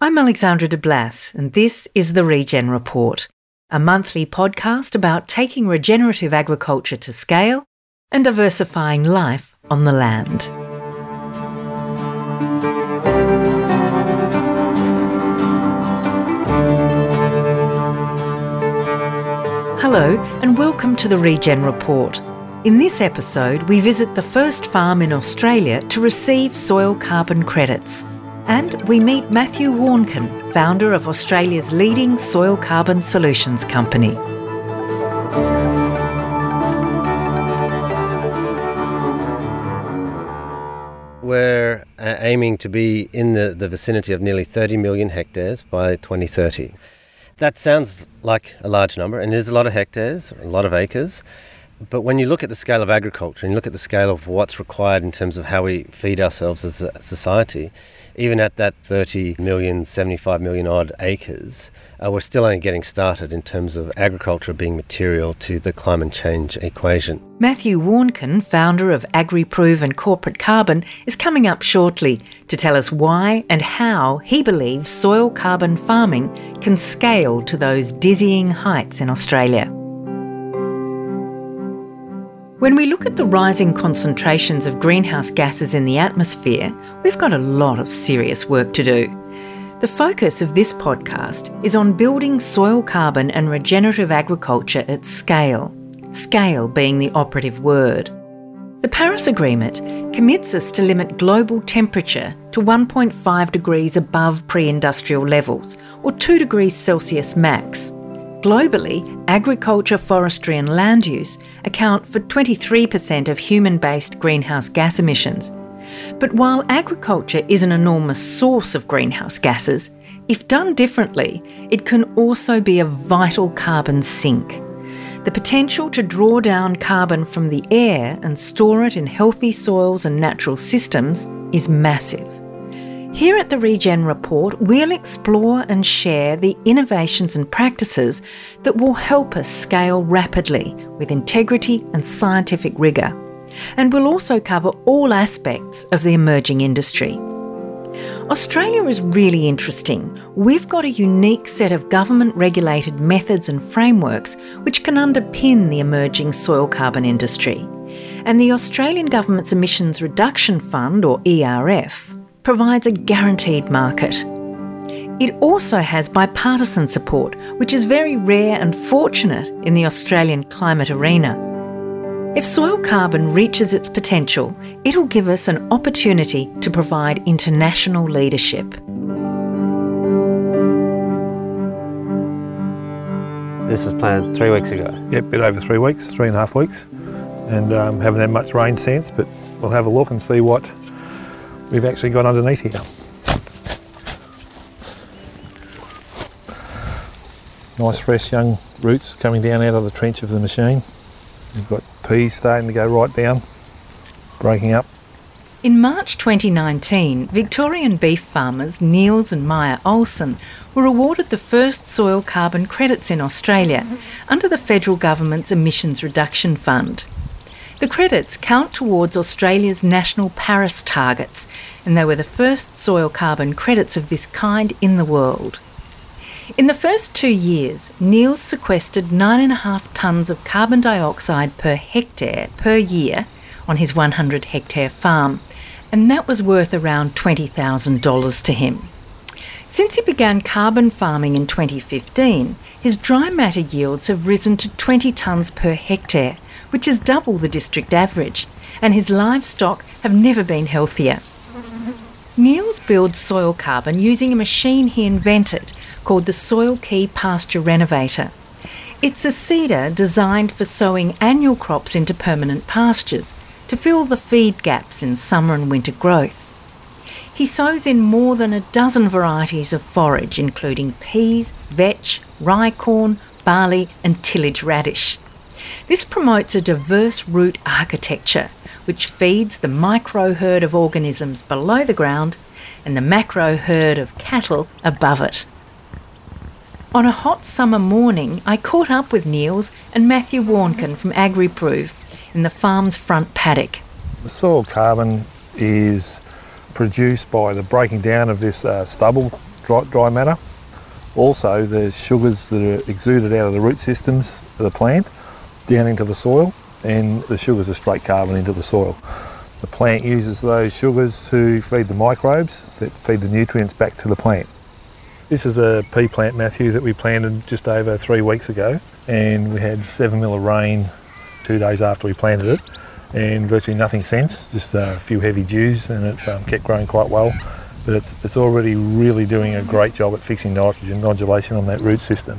I'm Alexandra de Blas, and this is the Regen Report, a monthly podcast about taking regenerative agriculture to scale and diversifying life on the land. Hello, and welcome to the Regen Report. In this episode, we visit the first farm in Australia to receive soil carbon credits. And we meet Matthew Warnken, founder of Australia's leading soil carbon solutions company. We're uh, aiming to be in the, the vicinity of nearly 30 million hectares by 2030. That sounds like a large number, and it is a lot of hectares, a lot of acres. But when you look at the scale of agriculture and you look at the scale of what's required in terms of how we feed ourselves as a society, even at that 30 million, 75 million odd acres, uh, we're still only getting started in terms of agriculture being material to the climate change equation. Matthew Warnken, founder of AgriProve and Corporate Carbon, is coming up shortly to tell us why and how he believes soil carbon farming can scale to those dizzying heights in Australia. When we look at the rising concentrations of greenhouse gases in the atmosphere, we've got a lot of serious work to do. The focus of this podcast is on building soil carbon and regenerative agriculture at scale, scale being the operative word. The Paris Agreement commits us to limit global temperature to 1.5 degrees above pre industrial levels, or 2 degrees Celsius max, Globally, agriculture, forestry, and land use account for 23% of human based greenhouse gas emissions. But while agriculture is an enormous source of greenhouse gases, if done differently, it can also be a vital carbon sink. The potential to draw down carbon from the air and store it in healthy soils and natural systems is massive. Here at the Regen Report, we'll explore and share the innovations and practices that will help us scale rapidly with integrity and scientific rigour. And we'll also cover all aspects of the emerging industry. Australia is really interesting. We've got a unique set of government regulated methods and frameworks which can underpin the emerging soil carbon industry. And the Australian Government's Emissions Reduction Fund, or ERF, provides a guaranteed market. It also has bipartisan support, which is very rare and fortunate in the Australian climate arena. If soil carbon reaches its potential, it'll give us an opportunity to provide international leadership. This was planned three weeks ago. Yeah, a bit over three weeks, three and a half weeks, and um, haven't had much rain since. But we'll have a look and see what we've actually got underneath here. Nice fresh young roots coming down out of the trench of the machine. We've got peas starting to go right down, breaking up. In March 2019, Victorian beef farmers Niels and Marja Olsen were awarded the first soil carbon credits in Australia under the federal government's Emissions Reduction Fund. The credits count towards Australia's national Paris targets, and they were the first soil carbon credits of this kind in the world. In the first two years, Niels sequestered 9.5 tonnes of carbon dioxide per hectare per year on his 100 hectare farm, and that was worth around $20,000 to him. Since he began carbon farming in 2015, his dry matter yields have risen to 20 tonnes per hectare, which is double the district average, and his livestock have never been healthier. Niels builds soil carbon using a machine he invented called the Soilkee Pasture Renovator. It's a seeder designed for sowing annual crops into permanent pastures to fill the feed gaps in summer and winter growth. He sows in more than a dozen varieties of forage, including peas, vetch, rye corn, barley, and tillage radish. This promotes a diverse root architecture which feeds the micro herd of organisms below the ground and the macro herd of cattle above it. On a hot summer morning, I caught up with Niels and Matthew Warnken from AgriProve in the farm's front paddock. The soil carbon is produced by the breaking down of this uh, stubble dry, dry matter. Also, the sugars that are exuded out of the root systems of the plant down into the soil, and the sugars are straight carbon into the soil. The plant uses those sugars to feed the microbes that feed the nutrients back to the plant. This is a pea plant, Matthew, that we planted just over three weeks ago, and we had seven mil of rain two days after we planted it, and virtually nothing since, just a few heavy dews, and it's um, kept growing quite well. But it's, it's already really doing a great job at fixing nitrogen nodulation on that root system.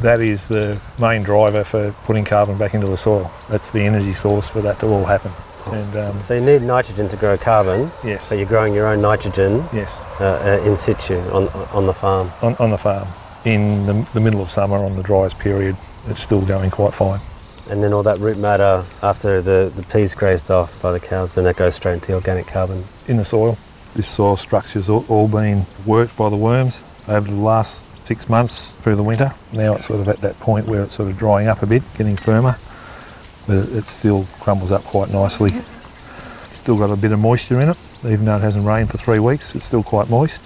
That is the main driver for putting carbon back into the soil. That's the energy source for that to all happen. And um, So you need nitrogen to grow carbon, yes, but you're growing your own nitrogen yes, uh, uh, in situ on, on the farm. on, on the farm. In the, the middle of summer, on the driest period, it's still going quite fine. And then all that root matter after the, the peas grazed off by the cows, then that goes straight into the organic carbon. in the soil. This soil structure's all, all been worked by the worms over the last six months through the winter. Now it's sort of at that point where it's sort of drying up a bit, getting firmer, but it, it still crumbles up quite nicely. Still got a bit of moisture in it, even though it hasn't rained for three weeks. It's still quite moist.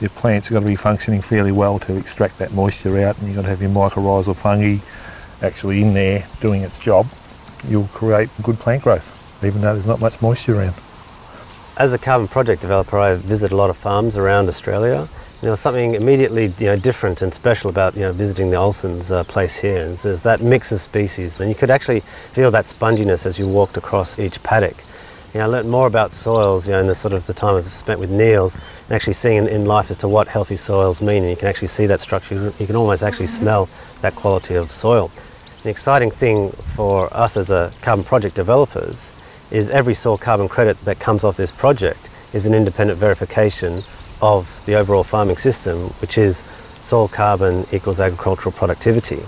Your plant's got to be functioning fairly well to extract that moisture out, and you've got to have your mycorrhizal fungi actually in there doing its job. You'll create good plant growth, even though there's not much moisture around. As a carbon project developer, I visit a lot of farms around Australia. You know, something immediately you know different and special about you know visiting the Olsen's uh, place here is there's that mix of species, and you could actually feel that sponginess as you walked across each paddock. You know, I learned more about soils, you know, in the sort of the time I've spent with Niels, and actually seeing in, in life as to what healthy soils mean, and you can actually see that structure. You can- You can almost actually smell that quality of soil. The exciting thing for us as a carbon project developers is every soil carbon credit that comes off this project is an independent verification of the overall farming system, which is soil carbon equals agricultural productivity.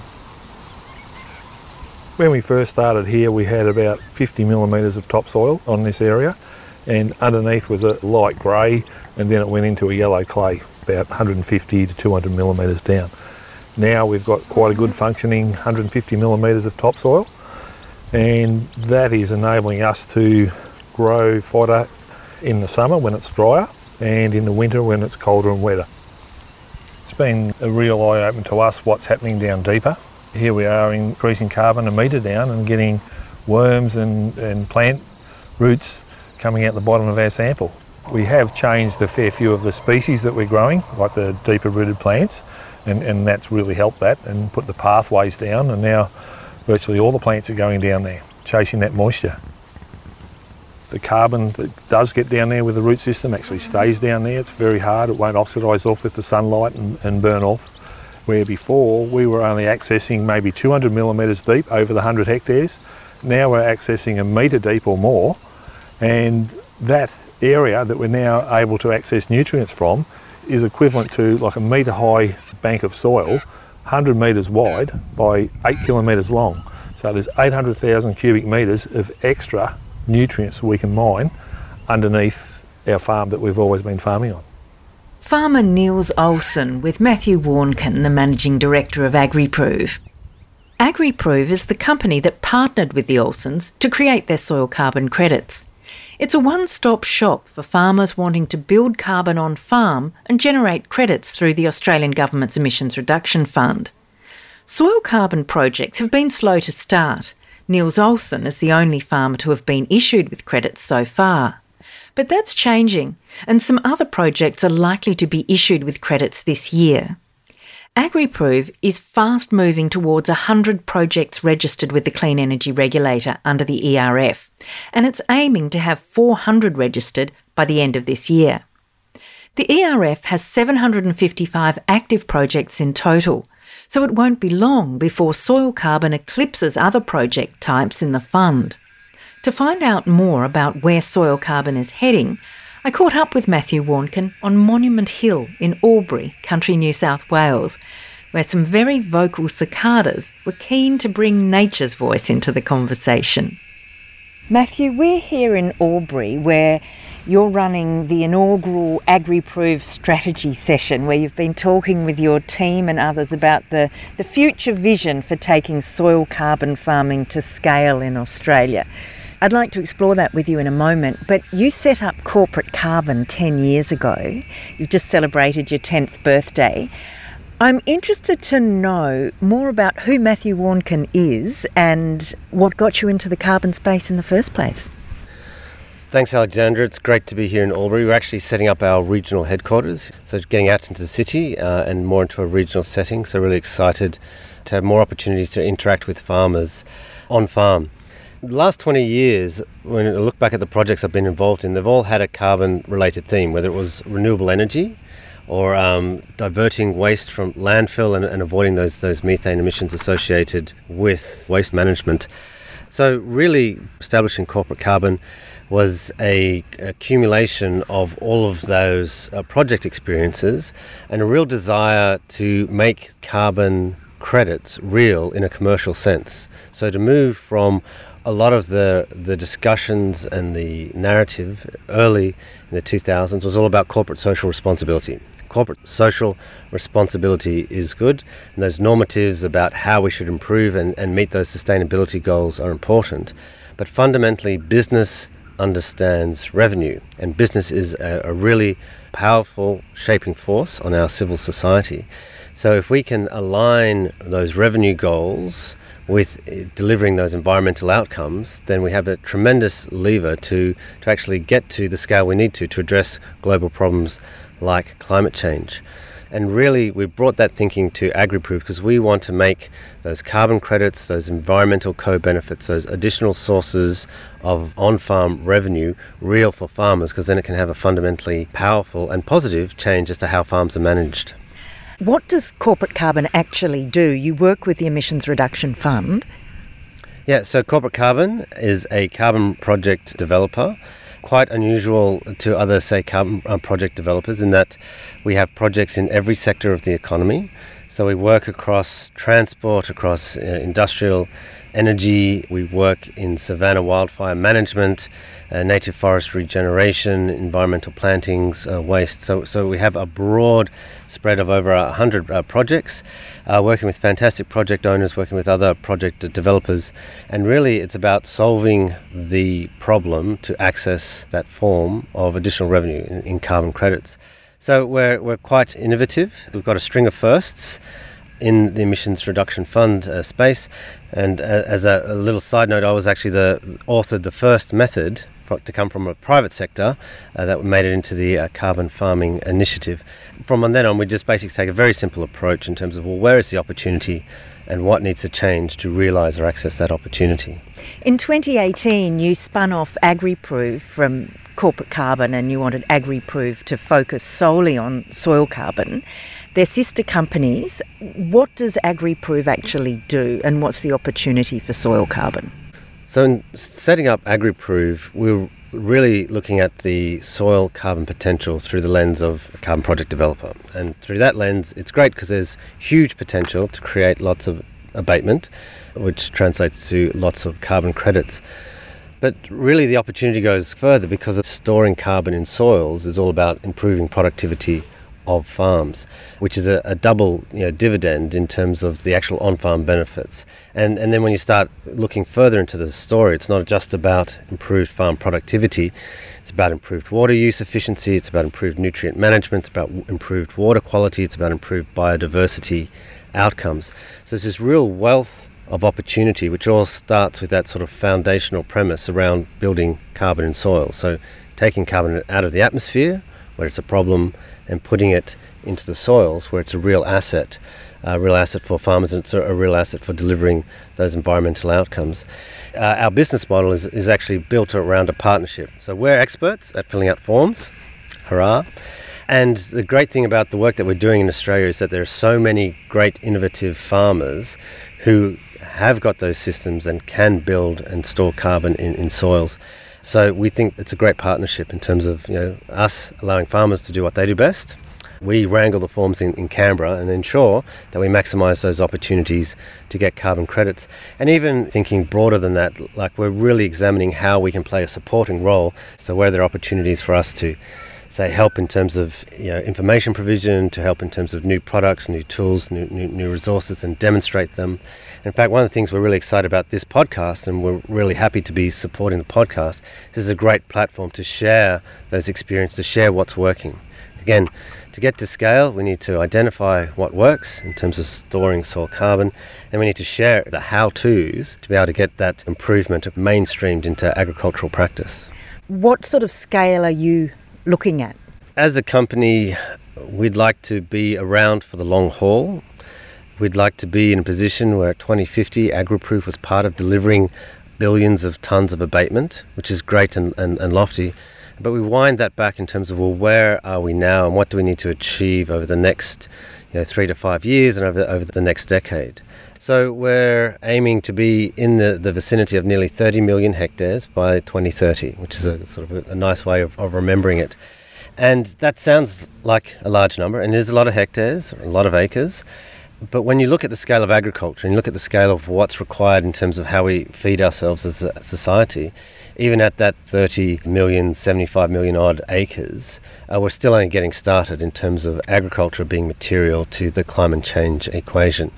When we first started here, we had about 50 millimetres of topsoil on this area, and underneath was a light grey, and then it went into a yellow clay, about 150 to 200 millimetres down. Now we've got quite a good functioning 150 millimetres of topsoil, and that is enabling us to grow fodder in the summer when it's drier, and in the winter when it's colder and wetter. It's been a real eye opener to us what's happening down deeper. Here we are increasing carbon a metre down and getting worms and, and plant roots coming out the bottom of our sample. We have changed a fair few of the species that we're growing, like the deeper rooted plants, and, and that's really helped that and put the pathways down. And now virtually all the plants are going down there, chasing that moisture. The carbon that does get down there with the root system actually stays down there. It's very hard, it won't oxidise off with the sunlight and, and burn off. Where before we were only accessing maybe 200 millimetres deep over the 100 hectares, now we're accessing a metre deep or more, and that area that we're now able to access nutrients from is equivalent to like a metre high bank of soil, 100 metres wide by 8 kilometres long. So there's 800,000 cubic metres of extra nutrients we can mine underneath our farm that we've always been farming on. Farmer Niels Olsen with Matthew Warnken, the Managing Director of AgriProve. AgriProve is the company that partnered with the Olsens to create their soil carbon credits. It's a one stop shop for farmers wanting to build carbon on farm and generate credits through the Australian Government's Emissions Reduction Fund. Soil carbon projects have been slow to start. Niels Olsen is the only farmer to have been issued with credits so far. But that's changing, and some other projects are likely to be issued with credits this year. AgriProve is fast moving towards 100 projects registered with the Clean Energy Regulator under the ERF, and it's aiming to have 400 registered by the end of this year. The ERF has 755 active projects in total, so it won't be long before soil carbon eclipses other project types in the fund. To find out more about where soil carbon is heading, I caught up with Matthew Warnken on Monument Hill in Albury, country New South Wales, where some very vocal cicadas were keen to bring nature's voice into the conversation. Matthew, we're here in Albury where you're running the inaugural AgriProve strategy session where you've been talking with your team and others about the, the future vision for taking soil carbon farming to scale in Australia. I'd like to explore that with you in a moment, but you set up Corporate Carbon 10 years ago. You've just celebrated your 10th birthday. I'm interested to know more about who Matthew Warnken is and what got you into the carbon space in the first place. Thanks, Alexandra. It's great to be here in Albury. We're actually setting up our regional headquarters, so getting out into the city uh, and more into a regional setting. So, really excited to have more opportunities to interact with farmers on farm. The last 20 years, when I look back at the projects I've been involved in, they've all had a carbon related theme, whether it was renewable energy or um, diverting waste from landfill and, and avoiding those, those methane emissions associated with waste management. So, really, establishing corporate carbon was a accumulation of all of those uh, project experiences and a real desire to make carbon credits real in a commercial sense. So to move from a lot of the the discussions and the narrative early in the 2000s was all about corporate social responsibility. Corporate social responsibility is good, and those normatives about how we should improve and, and meet those sustainability goals are important. But fundamentally, business understands revenue, and business is a, a really powerful shaping force on our civil society. So, if we can align those revenue goals with eh, delivering those environmental outcomes, then we have a tremendous lever to, to actually get to the scale we need to to address global problems like climate change. And really, we brought that thinking to AgriProve because we want to make those carbon credits, those environmental co benefits, those additional sources of on farm revenue real for farmers because then it can have a fundamentally powerful and positive change as to how farms are managed. What does corporate carbon actually do? You work with the Emissions Reduction Fund. Yeah, so Corporate Carbon is a carbon project developer quite unusual to other, say, carbon uh, project developers in that we have projects in every sector of the economy. So we work across transport, across uh, industrial energy, we work in savanna wildfire management, uh, native forest regeneration, environmental plantings, uh, waste. So, so we have a broad spread of over 100 uh, projects, uh, working with fantastic project owners, working with other project developers. And really, it's about solving the problem to access that form of additional revenue in, in carbon credits. So we're, we're quite innovative. We've got a string of firsts in the emissions reduction fund uh, space. And uh, as a, a, little side note, I was actually the authored the first method to come from a private sector uh, that made it into the uh, carbon farming initiative. From then on, we just basically take a very simple approach in terms of well, where is the opportunity and what needs to change to realise or access that opportunity. In 2018, you spun off AgriProve from corporate carbon and you wanted AgriProve to focus solely on soil carbon. They're sister companies. What does AgriProve actually do and what's the opportunity for soil carbon? So, in setting up AgriProve, we're really looking at the soil carbon potential through the lens of a carbon project developer. And through that lens, it's great because there's huge potential to create lots of abatement, which translates to lots of carbon credits. But really, the opportunity goes further because storing carbon in soils is all about improving productivity of farms, which is a, a double you know, dividend in terms of the actual on-farm benefits. And and then when you start looking further into the story, it's not just about improved farm productivity. It's about improved water use efficiency. It's about improved nutrient management. It's about improved water quality. It's about improved biodiversity outcomes. So there's this real wealth of opportunity, which all starts with that sort of foundational premise around building carbon in soil. So, taking carbon out of the atmosphere, where it's a problem, and putting it into the soils, where it's a real asset, a real asset for farmers, and it's a, real asset for delivering those environmental outcomes. Uh, our business model is, is actually built around a partnership. So, we're experts at filling out forms, hurrah. And the great thing about the work that we're doing in Australia is that there are so many great innovative farmers who have got those systems and can build and store carbon in, in soils. So we think it's a great partnership in terms of you know us allowing farmers to do what they do best. We wrangle the forms in, in Canberra and ensure that we maximise those opportunities to get carbon credits. And even thinking broader than that, like we're really examining how we can play a supporting role. So where are there opportunities for us to say help in terms of you know, information provision, to help in terms of new products, new tools, new, new, new resources, and demonstrate them. In fact, one of the things we're really excited about this podcast, and we're really happy to be supporting the podcast, this is a great platform to share those experiences, to share what's working. Again, to get to scale, we need to identify what works in terms of storing soil carbon, and we need to share the how to's to be able to get that improvement mainstreamed into agricultural practice. What sort of scale are you looking at? As a company, we'd like to be around for the long haul. We'd like to be in a position where 2050 AgriProve was part of delivering billions of tonnes of abatement, which is great and, and, and lofty. But we wind that back in terms of, well, where are we now and what do we need to achieve over the next you know, three to five years and over, over the next decade? So we're aiming to be in the, the vicinity of nearly 30 million hectares by 2030, which is a sort of a, a nice way of, of remembering it. And that sounds like a large number, and it is a lot of hectares, a lot of acres. But when you look at the scale of agriculture and you look at the scale of what's required in terms of how we feed ourselves as a society, even at that 30 million, 75 million odd acres, uh, we're still only getting started in terms of agriculture being material to the climate change equation.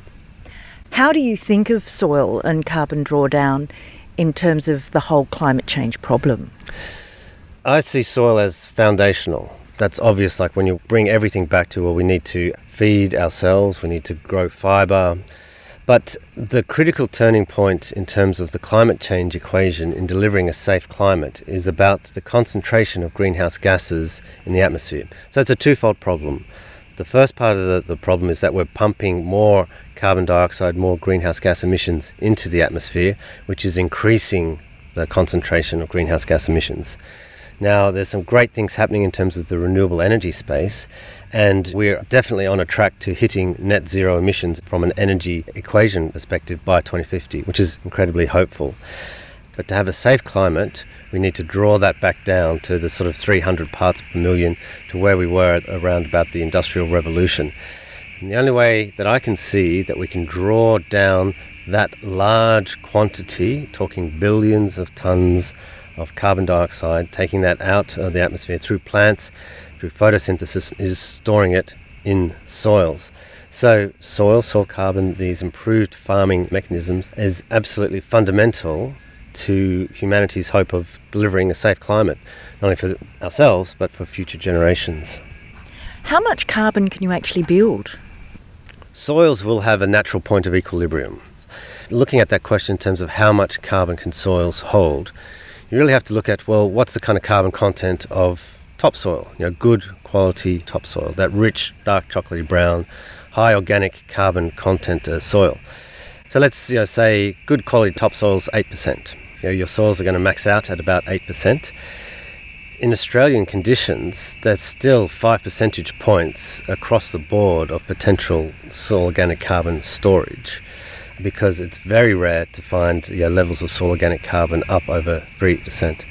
How do you think of soil and carbon drawdown in terms of the whole climate change problem? I see soil as foundational. That's obvious, like when you bring everything back to, well, we need to feed ourselves, we need to grow fibre. But the critical turning point in terms of the climate change equation in delivering a safe climate is about the concentration of greenhouse gases in the atmosphere. So it's a twofold problem. The first part of the, the problem is that we're pumping more carbon dioxide, more greenhouse gas emissions into the atmosphere, which is increasing the concentration of greenhouse gas emissions. Now, there's some great things happening in terms of the renewable energy space, and we're definitely on a track to hitting net zero emissions from an energy equation perspective by 2050, which is incredibly hopeful. But to have a safe climate, we need to draw that back down to the sort of 300 parts per million to where we were around about the Industrial Revolution. And the only way that I can see that we can draw down that large quantity, talking billions of tons of carbon dioxide, taking that out of the atmosphere through plants, through photosynthesis, is storing it in soils. So, soil, soil carbon, these improved farming mechanisms is absolutely fundamental to humanity's hope of delivering a safe climate, not only for ourselves, but for future generations. How much carbon can you actually build? Soils will have a natural point of equilibrium. Looking at that question in terms of how much carbon can soils hold, you really have to look at, well, what's the kind of carbon content of topsoil? You know, good quality topsoil, that rich, dark chocolatey brown, high organic carbon content uh, soil. So let's you know, say good quality topsoil's 8%. You know, your soils are going to max out at about 8%. In Australian conditions, that's still five percentage points across the board of potential soil organic carbon storage because it's very rare to find levels of soil organic carbon up over 3%.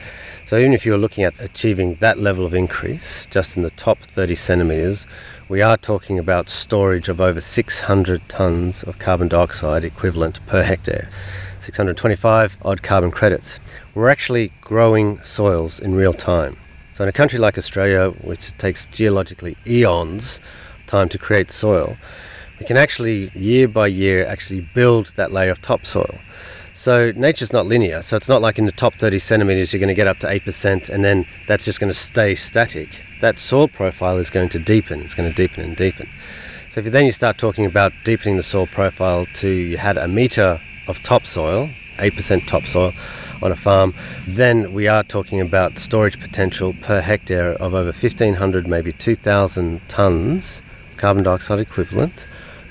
So even if you're looking at achieving that level of increase just in the top 30 centimetres, we are talking about storage of over 600 tonnes of carbon dioxide equivalent per hectare. 625 odd carbon credits. We're actually growing soils in real time. So, in a country like Australia, which takes geologically eons time to create soil, we can actually, year by year, actually build that layer of topsoil. So, nature's not linear. So, it's not like in the top 30 centimetres you're going to get up to 8% and then that's just going to stay static. That soil profile is going to deepen, it's going to deepen and deepen. So, if you then you start talking about deepening the soil profile to you had a metre of topsoil, 8% topsoil on a farm, then we are talking about storage potential per hectare of over 1,500, maybe 2,000 tonnes carbon dioxide equivalent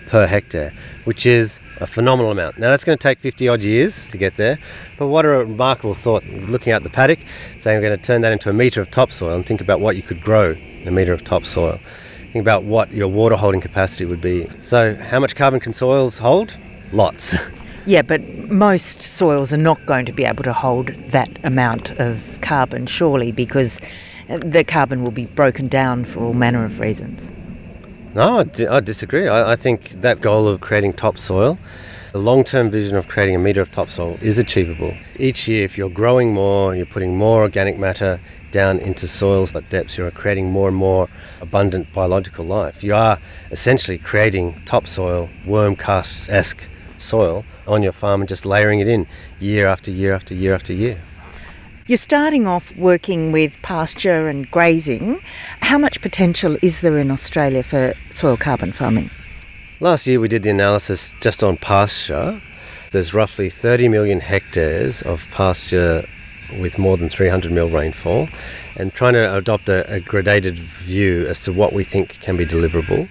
per hectare, which is a phenomenal amount. Now that's going to take 50 odd years to get there, but what a remarkable thought looking at the paddock, saying we're going to turn that into a metre of topsoil and think about what you could grow in a metre of topsoil. Think about what your water holding capacity would be. So, how much carbon can soils hold? Lots. Yeah, but most soils are not going to be able to hold that amount of carbon, surely, because the carbon will be broken down for all manner of reasons. No, I, di- I disagree. I, I, think that goal of creating topsoil, The long term vision of creating a metre of topsoil is achievable. Each year, if you're growing more, you're putting more organic matter down into soils at depths, you're creating more and more abundant biological life. You are essentially creating topsoil, worm cast esque soil on your farm and just layering it in year after year after year after year. You're starting off working with pasture and grazing. How much potential is there in Australia for soil carbon farming? Last year we did the analysis just on pasture. There's roughly 30 million hectares of pasture with more than 300 mil rainfall and trying to adopt a, a gradated view as to what we think can be deliverable.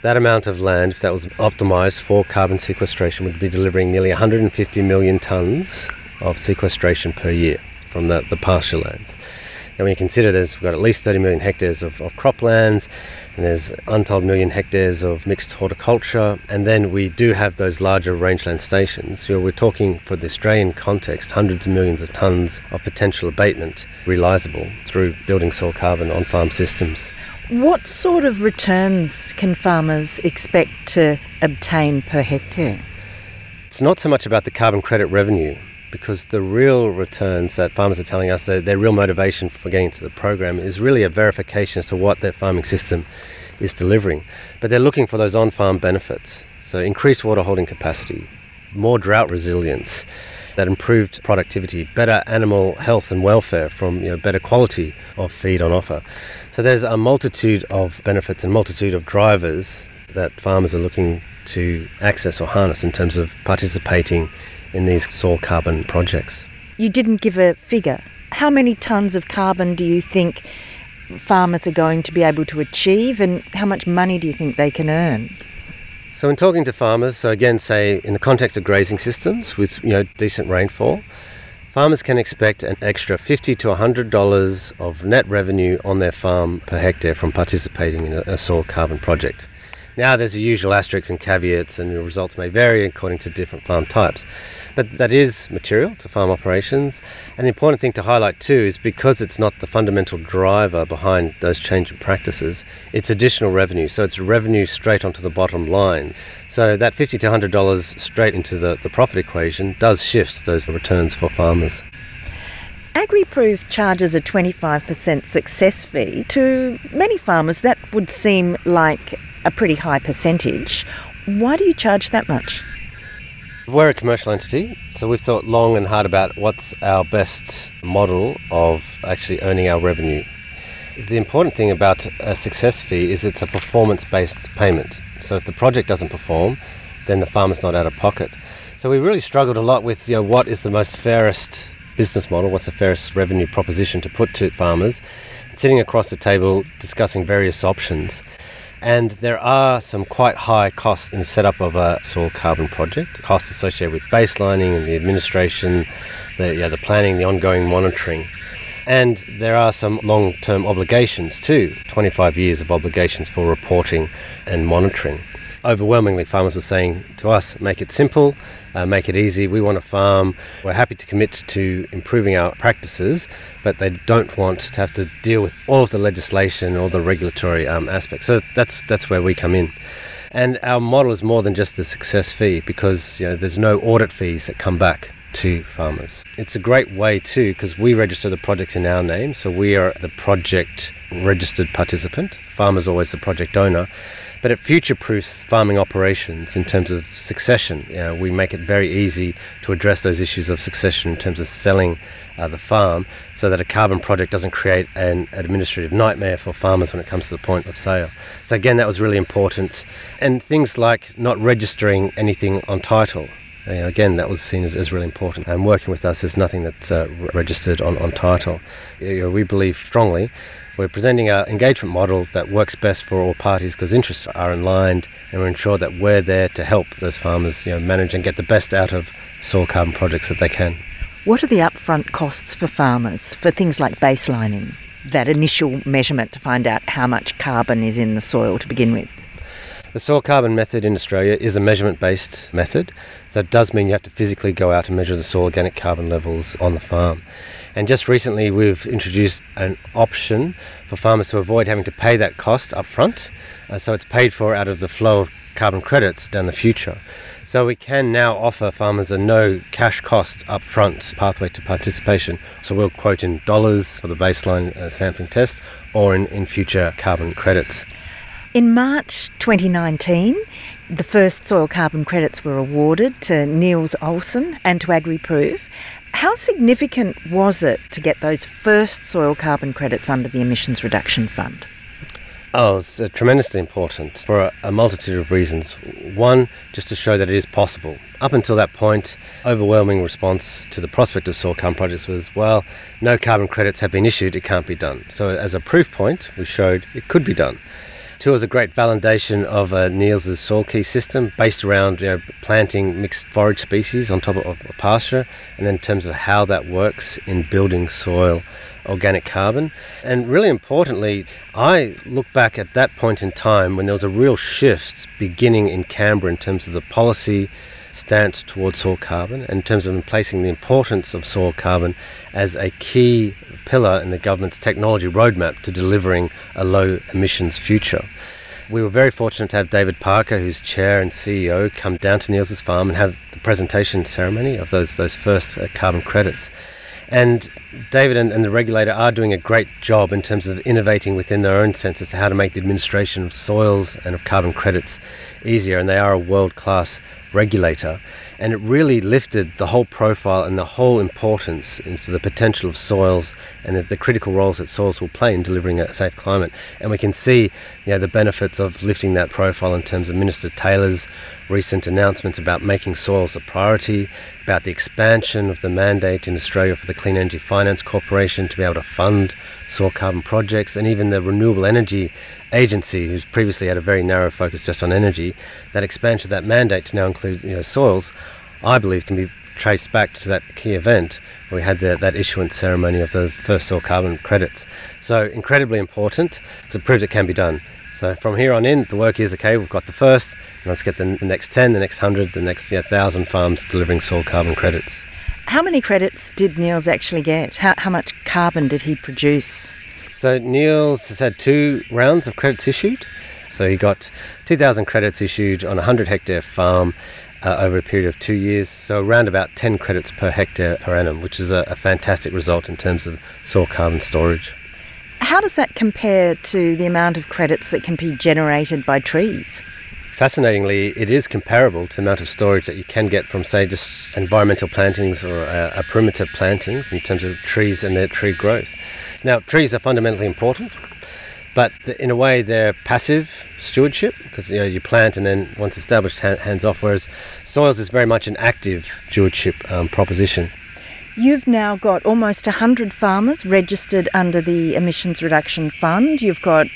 That amount of land, if that was optimised for carbon sequestration, would be delivering nearly 150 million tonnes of sequestration per year from the, the pasture lands. And when you consider there's we've got at least 30 million hectares of, of croplands, and there's untold million hectares of mixed horticulture, and then we do have those larger rangeland stations. You know, we're talking for the Australian context, hundreds of millions of tonnes of potential abatement realisable through building soil carbon on farm systems. What sort of returns can farmers expect to obtain per hectare? It's not so much about the carbon credit revenue because the real returns that farmers are telling us, their, their real motivation for getting into the program is really a verification as to what their farming system is delivering. But they're looking for those on farm benefits. So increased water holding capacity, more drought resilience, that improved productivity, better animal health and welfare from you know, better quality of feed on offer. So there's a multitude of benefits and multitude of drivers that farmers are looking to access or harness in terms of participating in these soil carbon projects. You didn't give a figure. How many tonnes of carbon do you think farmers are going to be able to achieve, and how much money do you think they can earn? So, in talking to farmers, so again, say in the context of grazing systems with you know decent rainfall, farmers can expect an extra fifty to hundred dollars of net revenue on their farm per hectare from participating in a, a soil carbon project. Now, there's the usual asterisks and caveats, and the results may vary according to different farm types. But that is material to farm operations. And the important thing to highlight too is because it's not the fundamental driver behind those change in practices, it's additional revenue. So it's revenue straight onto the bottom line. So that 50 to $100 straight into the, the profit equation does shift those returns for farmers. AgriProve charges a 25% success fee. To many farmers, that would seem like a pretty high percentage. Why do you charge that much? We're a commercial entity, so we've thought long and hard about what's our best model of actually earning our revenue. The important thing about a success fee is it's a performance based payment. So if the project doesn't perform, then the farmer's not out of pocket. So we really struggled a lot with you know, what is the most fairest business model, what's the fairest revenue proposition to put to farmers, sitting across the table discussing various options. And there are some quite high costs in the setup of a soil carbon project, costs associated with baselining and the administration, the, you know, the planning, the ongoing monitoring. And there are some long term obligations too 25 years of obligations for reporting and monitoring overwhelmingly farmers were saying to us, make it simple, uh, make it easy. We want to farm. We're happy to commit to improving our practices, but they don't want to have to deal with all of the legislation or the regulatory um, aspects. So that's that's where we come in. And our model is more than just the success fee because you know, there's no audit fees that come back to farmers. It's a great way too because we register the projects in our name, so we are the project registered participant. The farmer's always the project owner but it future proofs farming operations in terms of succession. You know, we make it very easy to address those issues of succession in terms of selling uh, the farm so that a carbon project doesn't create an administrative nightmare for farmers when it comes to the point of sale. So, again, that was really important. And things like not registering anything on title. You know, again, that was seen as, as, really important. And working with us there's nothing that's uh, registered on, on title. You know, we believe strongly we're presenting an engagement model that works best for all parties because interests are aligned and we're ensure that we're there to help those farmers you know, manage and get the best out of soil carbon projects that they can. What are the upfront costs for farmers for things like baselining, that initial measurement to find out how much carbon is in the soil to begin with? The soil carbon method in Australia is a measurement based method, so it does mean you have to physically go out and measure the soil organic carbon levels on the farm. And just recently, we've introduced an option for farmers to avoid having to pay that cost up front. Uh, so it's paid for out of the flow of carbon credits down the future. So we can now offer farmers a no cash cost upfront pathway to participation. So we'll quote in dollars for the baseline uh, sampling test or in, in future carbon credits. In March 2019, the first soil carbon credits were awarded to Niels Olsen and to AgriProve. How significant was it to get those first soil carbon credits under the Emissions Reduction Fund? Oh, it's uh, tremendously important for a, a, multitude of reasons. One, just to show that it is possible. Up until that point, overwhelming response to the prospect of soil carbon projects was, well, no carbon credits have been issued, it can't be done. So, as a proof point, we showed it could be done. Is a great validation of uh, Niels' Soilkee system based around you know, planting mixed forage species on top of, of pasture, and then in terms of how that works in building soil organic carbon. And really importantly, I look back at that point in time when there was a real shift beginning in Canberra in terms of the policy stance towards soil carbon in terms of placing the importance of soil carbon as a key pillar in the government's technology roadmap to delivering a low emissions future. We were very fortunate to have David Parker, who's chair and CEO, come down to Niels' farm and have the presentation ceremony of those, those first uh, carbon credits. And David and, and, the regulator are doing a great job in terms of innovating within their own sense as to how to make the administration of soils and of carbon credits easier. And they are a world class regulator. And it really lifted the whole profile and the whole importance into the potential of soils and the, the critical roles that soils will play in delivering a safe climate. And we can see you know, the benefits of lifting that profile in terms of Minister Taylor's recent announcements about making soils a priority, about the expansion of the mandate in Australia for the Clean Energy Finance Corporation to be able to fund soil carbon projects, and even the Renewable Energy Agency, who's previously had a very narrow focus just on energy, that expansion that mandate to now include you know, soils, I believe can be traced back to that key event where we had the, that issuance ceremony of those first soil carbon credits. So incredibly important to prove it can be done. So from here on in, the work is okay. We've got the first. Let's get the, the next ten, the next hundred, the next yeah, thousand farms delivering soil carbon credits. How many credits did Niels actually get? How, how much carbon did he produce? So Niels has had two rounds of credits issued. So he got 2,000 credits issued on a 100 hectare farm uh, over a period of two years. So around about 10 credits per hectare per annum, which is a, a fantastic result in terms of soil carbon storage. How does that compare to the amount of credits that can be generated by trees? Fascinatingly, it is comparable to the amount of storage that you can get from, say, just environmental plantings or uh, perimeter plantings in terms of trees and their tree growth. Now, trees are fundamentally important, but in a way they're passive stewardship because you know you plant and then once established hands off. Whereas soils is very much an active stewardship um, proposition. You've now got almost 100 farmers registered under the Emissions Reduction Fund. You've got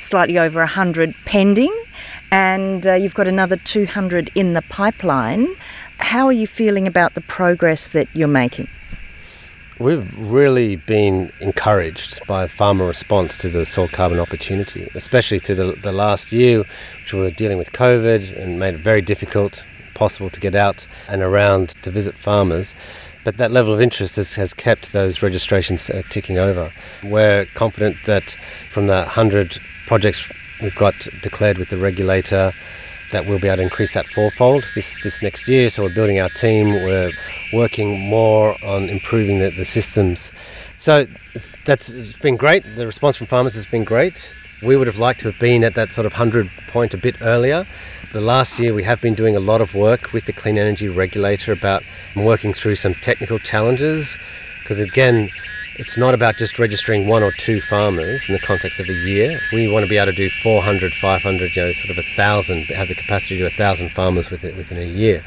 slightly over 100 pending, and uh, you've got another 200 in the pipeline. How are you feeling about the progress that you're making? We've really been encouraged by farmer response to the soil carbon opportunity, especially through the, the last year, which we were dealing with COVID and made it very difficult, possible to get out and around to visit farmers but that level of interest has, has kept those registrations uh, ticking over. We're confident that from the 100 projects we've got declared with the regulator, that we'll be able to increase that fourfold this, this next year. So we're building our team, we're working more on improving the, the systems. So that's been great. The response from farmers has been great. We would have liked to have been at that sort of 100 point a bit earlier. The last year, we have been doing a lot of work with the Clean Energy Regulator about working through some technical challenges. Because again, it's not about just registering one or two farmers in the context of a year. We want to be able to do 400, 500, you know, sort of a thousand, have the capacity to do a thousand farmers within, within a year.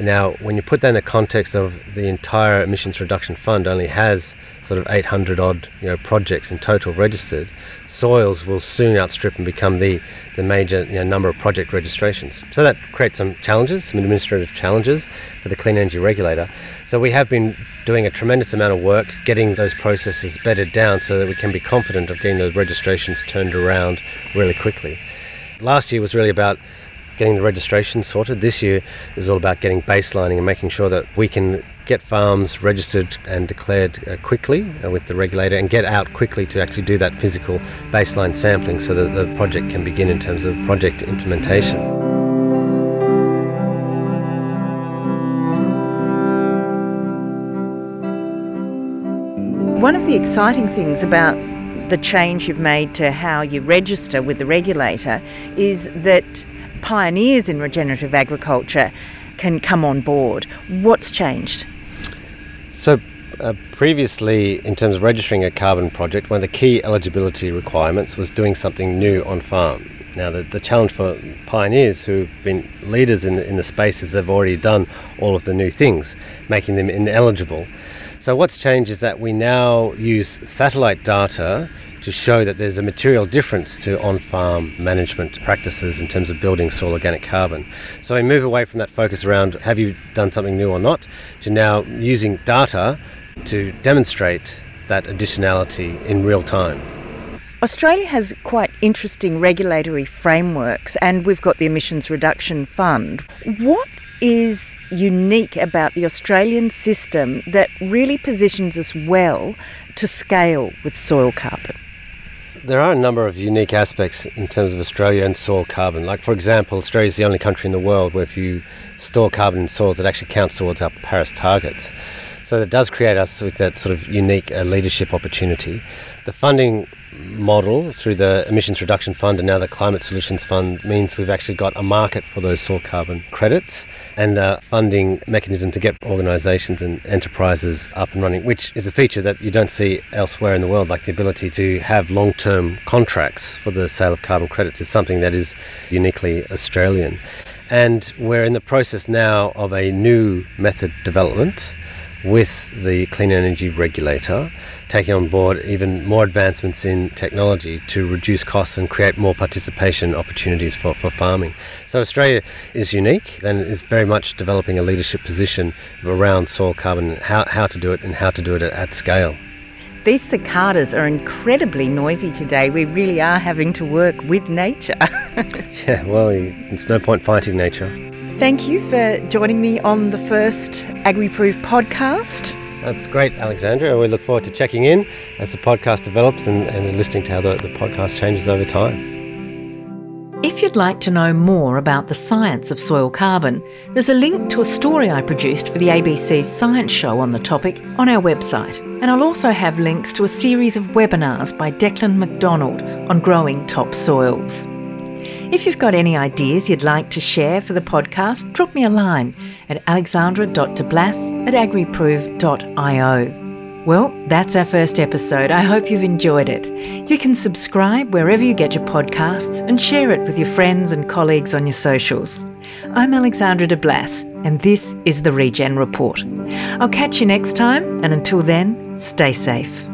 Now, when you put that in the context of the entire emissions reduction fund only has sort of 800 odd you know, projects in total registered, soils will soon outstrip and become the, the major you know, number of project registrations. So that creates some challenges, some administrative challenges for the clean energy regulator. So we have been doing a tremendous amount of work getting those processes bedded down so that we can be confident of getting those registrations turned around really quickly. Last year was really about getting the registration sorted. This year is all about getting baselining and making sure that we can get farms registered and declared uh, quickly uh, with the regulator and get out quickly to actually do that physical baseline sampling so that the project can begin in terms of project implementation. One of the exciting things about the change you've made to how you register with the regulator is that pioneers in regenerative agriculture can come on board. What's changed? So, uh, previously, in terms of registering a carbon project, one of the key eligibility requirements was doing something new on farm. Now, the, the challenge for pioneers who've been leaders in the, in the space is they've already done all of the new things, making them ineligible. So, what's changed is that we now use satellite data to show that there's a material difference to on farm management practices in terms of building soil organic carbon. So, we move away from that focus around have you done something new or not to now using data to demonstrate that additionality in real time. Australia has quite interesting regulatory frameworks, and we've got the Emissions Reduction Fund. What is unique about the Australian system that really positions us well to scale with soil carbon? There are a number of unique aspects in terms of Australia and soil carbon. Like, for example, Australia is the only country in the world where if you store carbon in soils, it actually counts towards our Paris targets. So that does create us with that sort of unique uh, leadership opportunity. The funding model through the Emissions Reduction Fund and now the Climate Solutions Fund means we've actually got a market for those soil carbon credits and a funding mechanism to get organisations and enterprises up and running, which is a feature that you don't see elsewhere in the world, like the ability to have long term contracts for the sale of carbon credits is something that is uniquely Australian. And we're in the process now of a new method development with the clean energy regulator, taking on board even more advancements in technology to reduce costs and create more participation opportunities for, for farming. So Australia is unique and is very much developing a leadership position around soil carbon, how, how to do it and how to do it at, at scale. These cicadas are incredibly noisy today. We really are having to work with nature. yeah, well, it's no point fighting nature. Thank you for joining me on the first AgriProve podcast. That's great, Alexandra. We look forward to checking in as the podcast develops and, and listening to how the, the podcast changes over time. If you'd like to know more about the science of soil carbon, there's a link to a story I produced for the ABC's Science Show on the topic on our website. And I'll also have links to a series of webinars by Declan McDonald on growing top soils. If you've got any ideas you'd like to share for the podcast, drop me a line at alexandra.deblas at agriprove.io. Well, that's our first episode. I hope you've enjoyed it. You can subscribe wherever you get your podcasts and share it with your friends and colleagues on your socials. I'm Alexandra de Blas, and this is the Regen Report. I'll catch you next time, and until then, stay safe.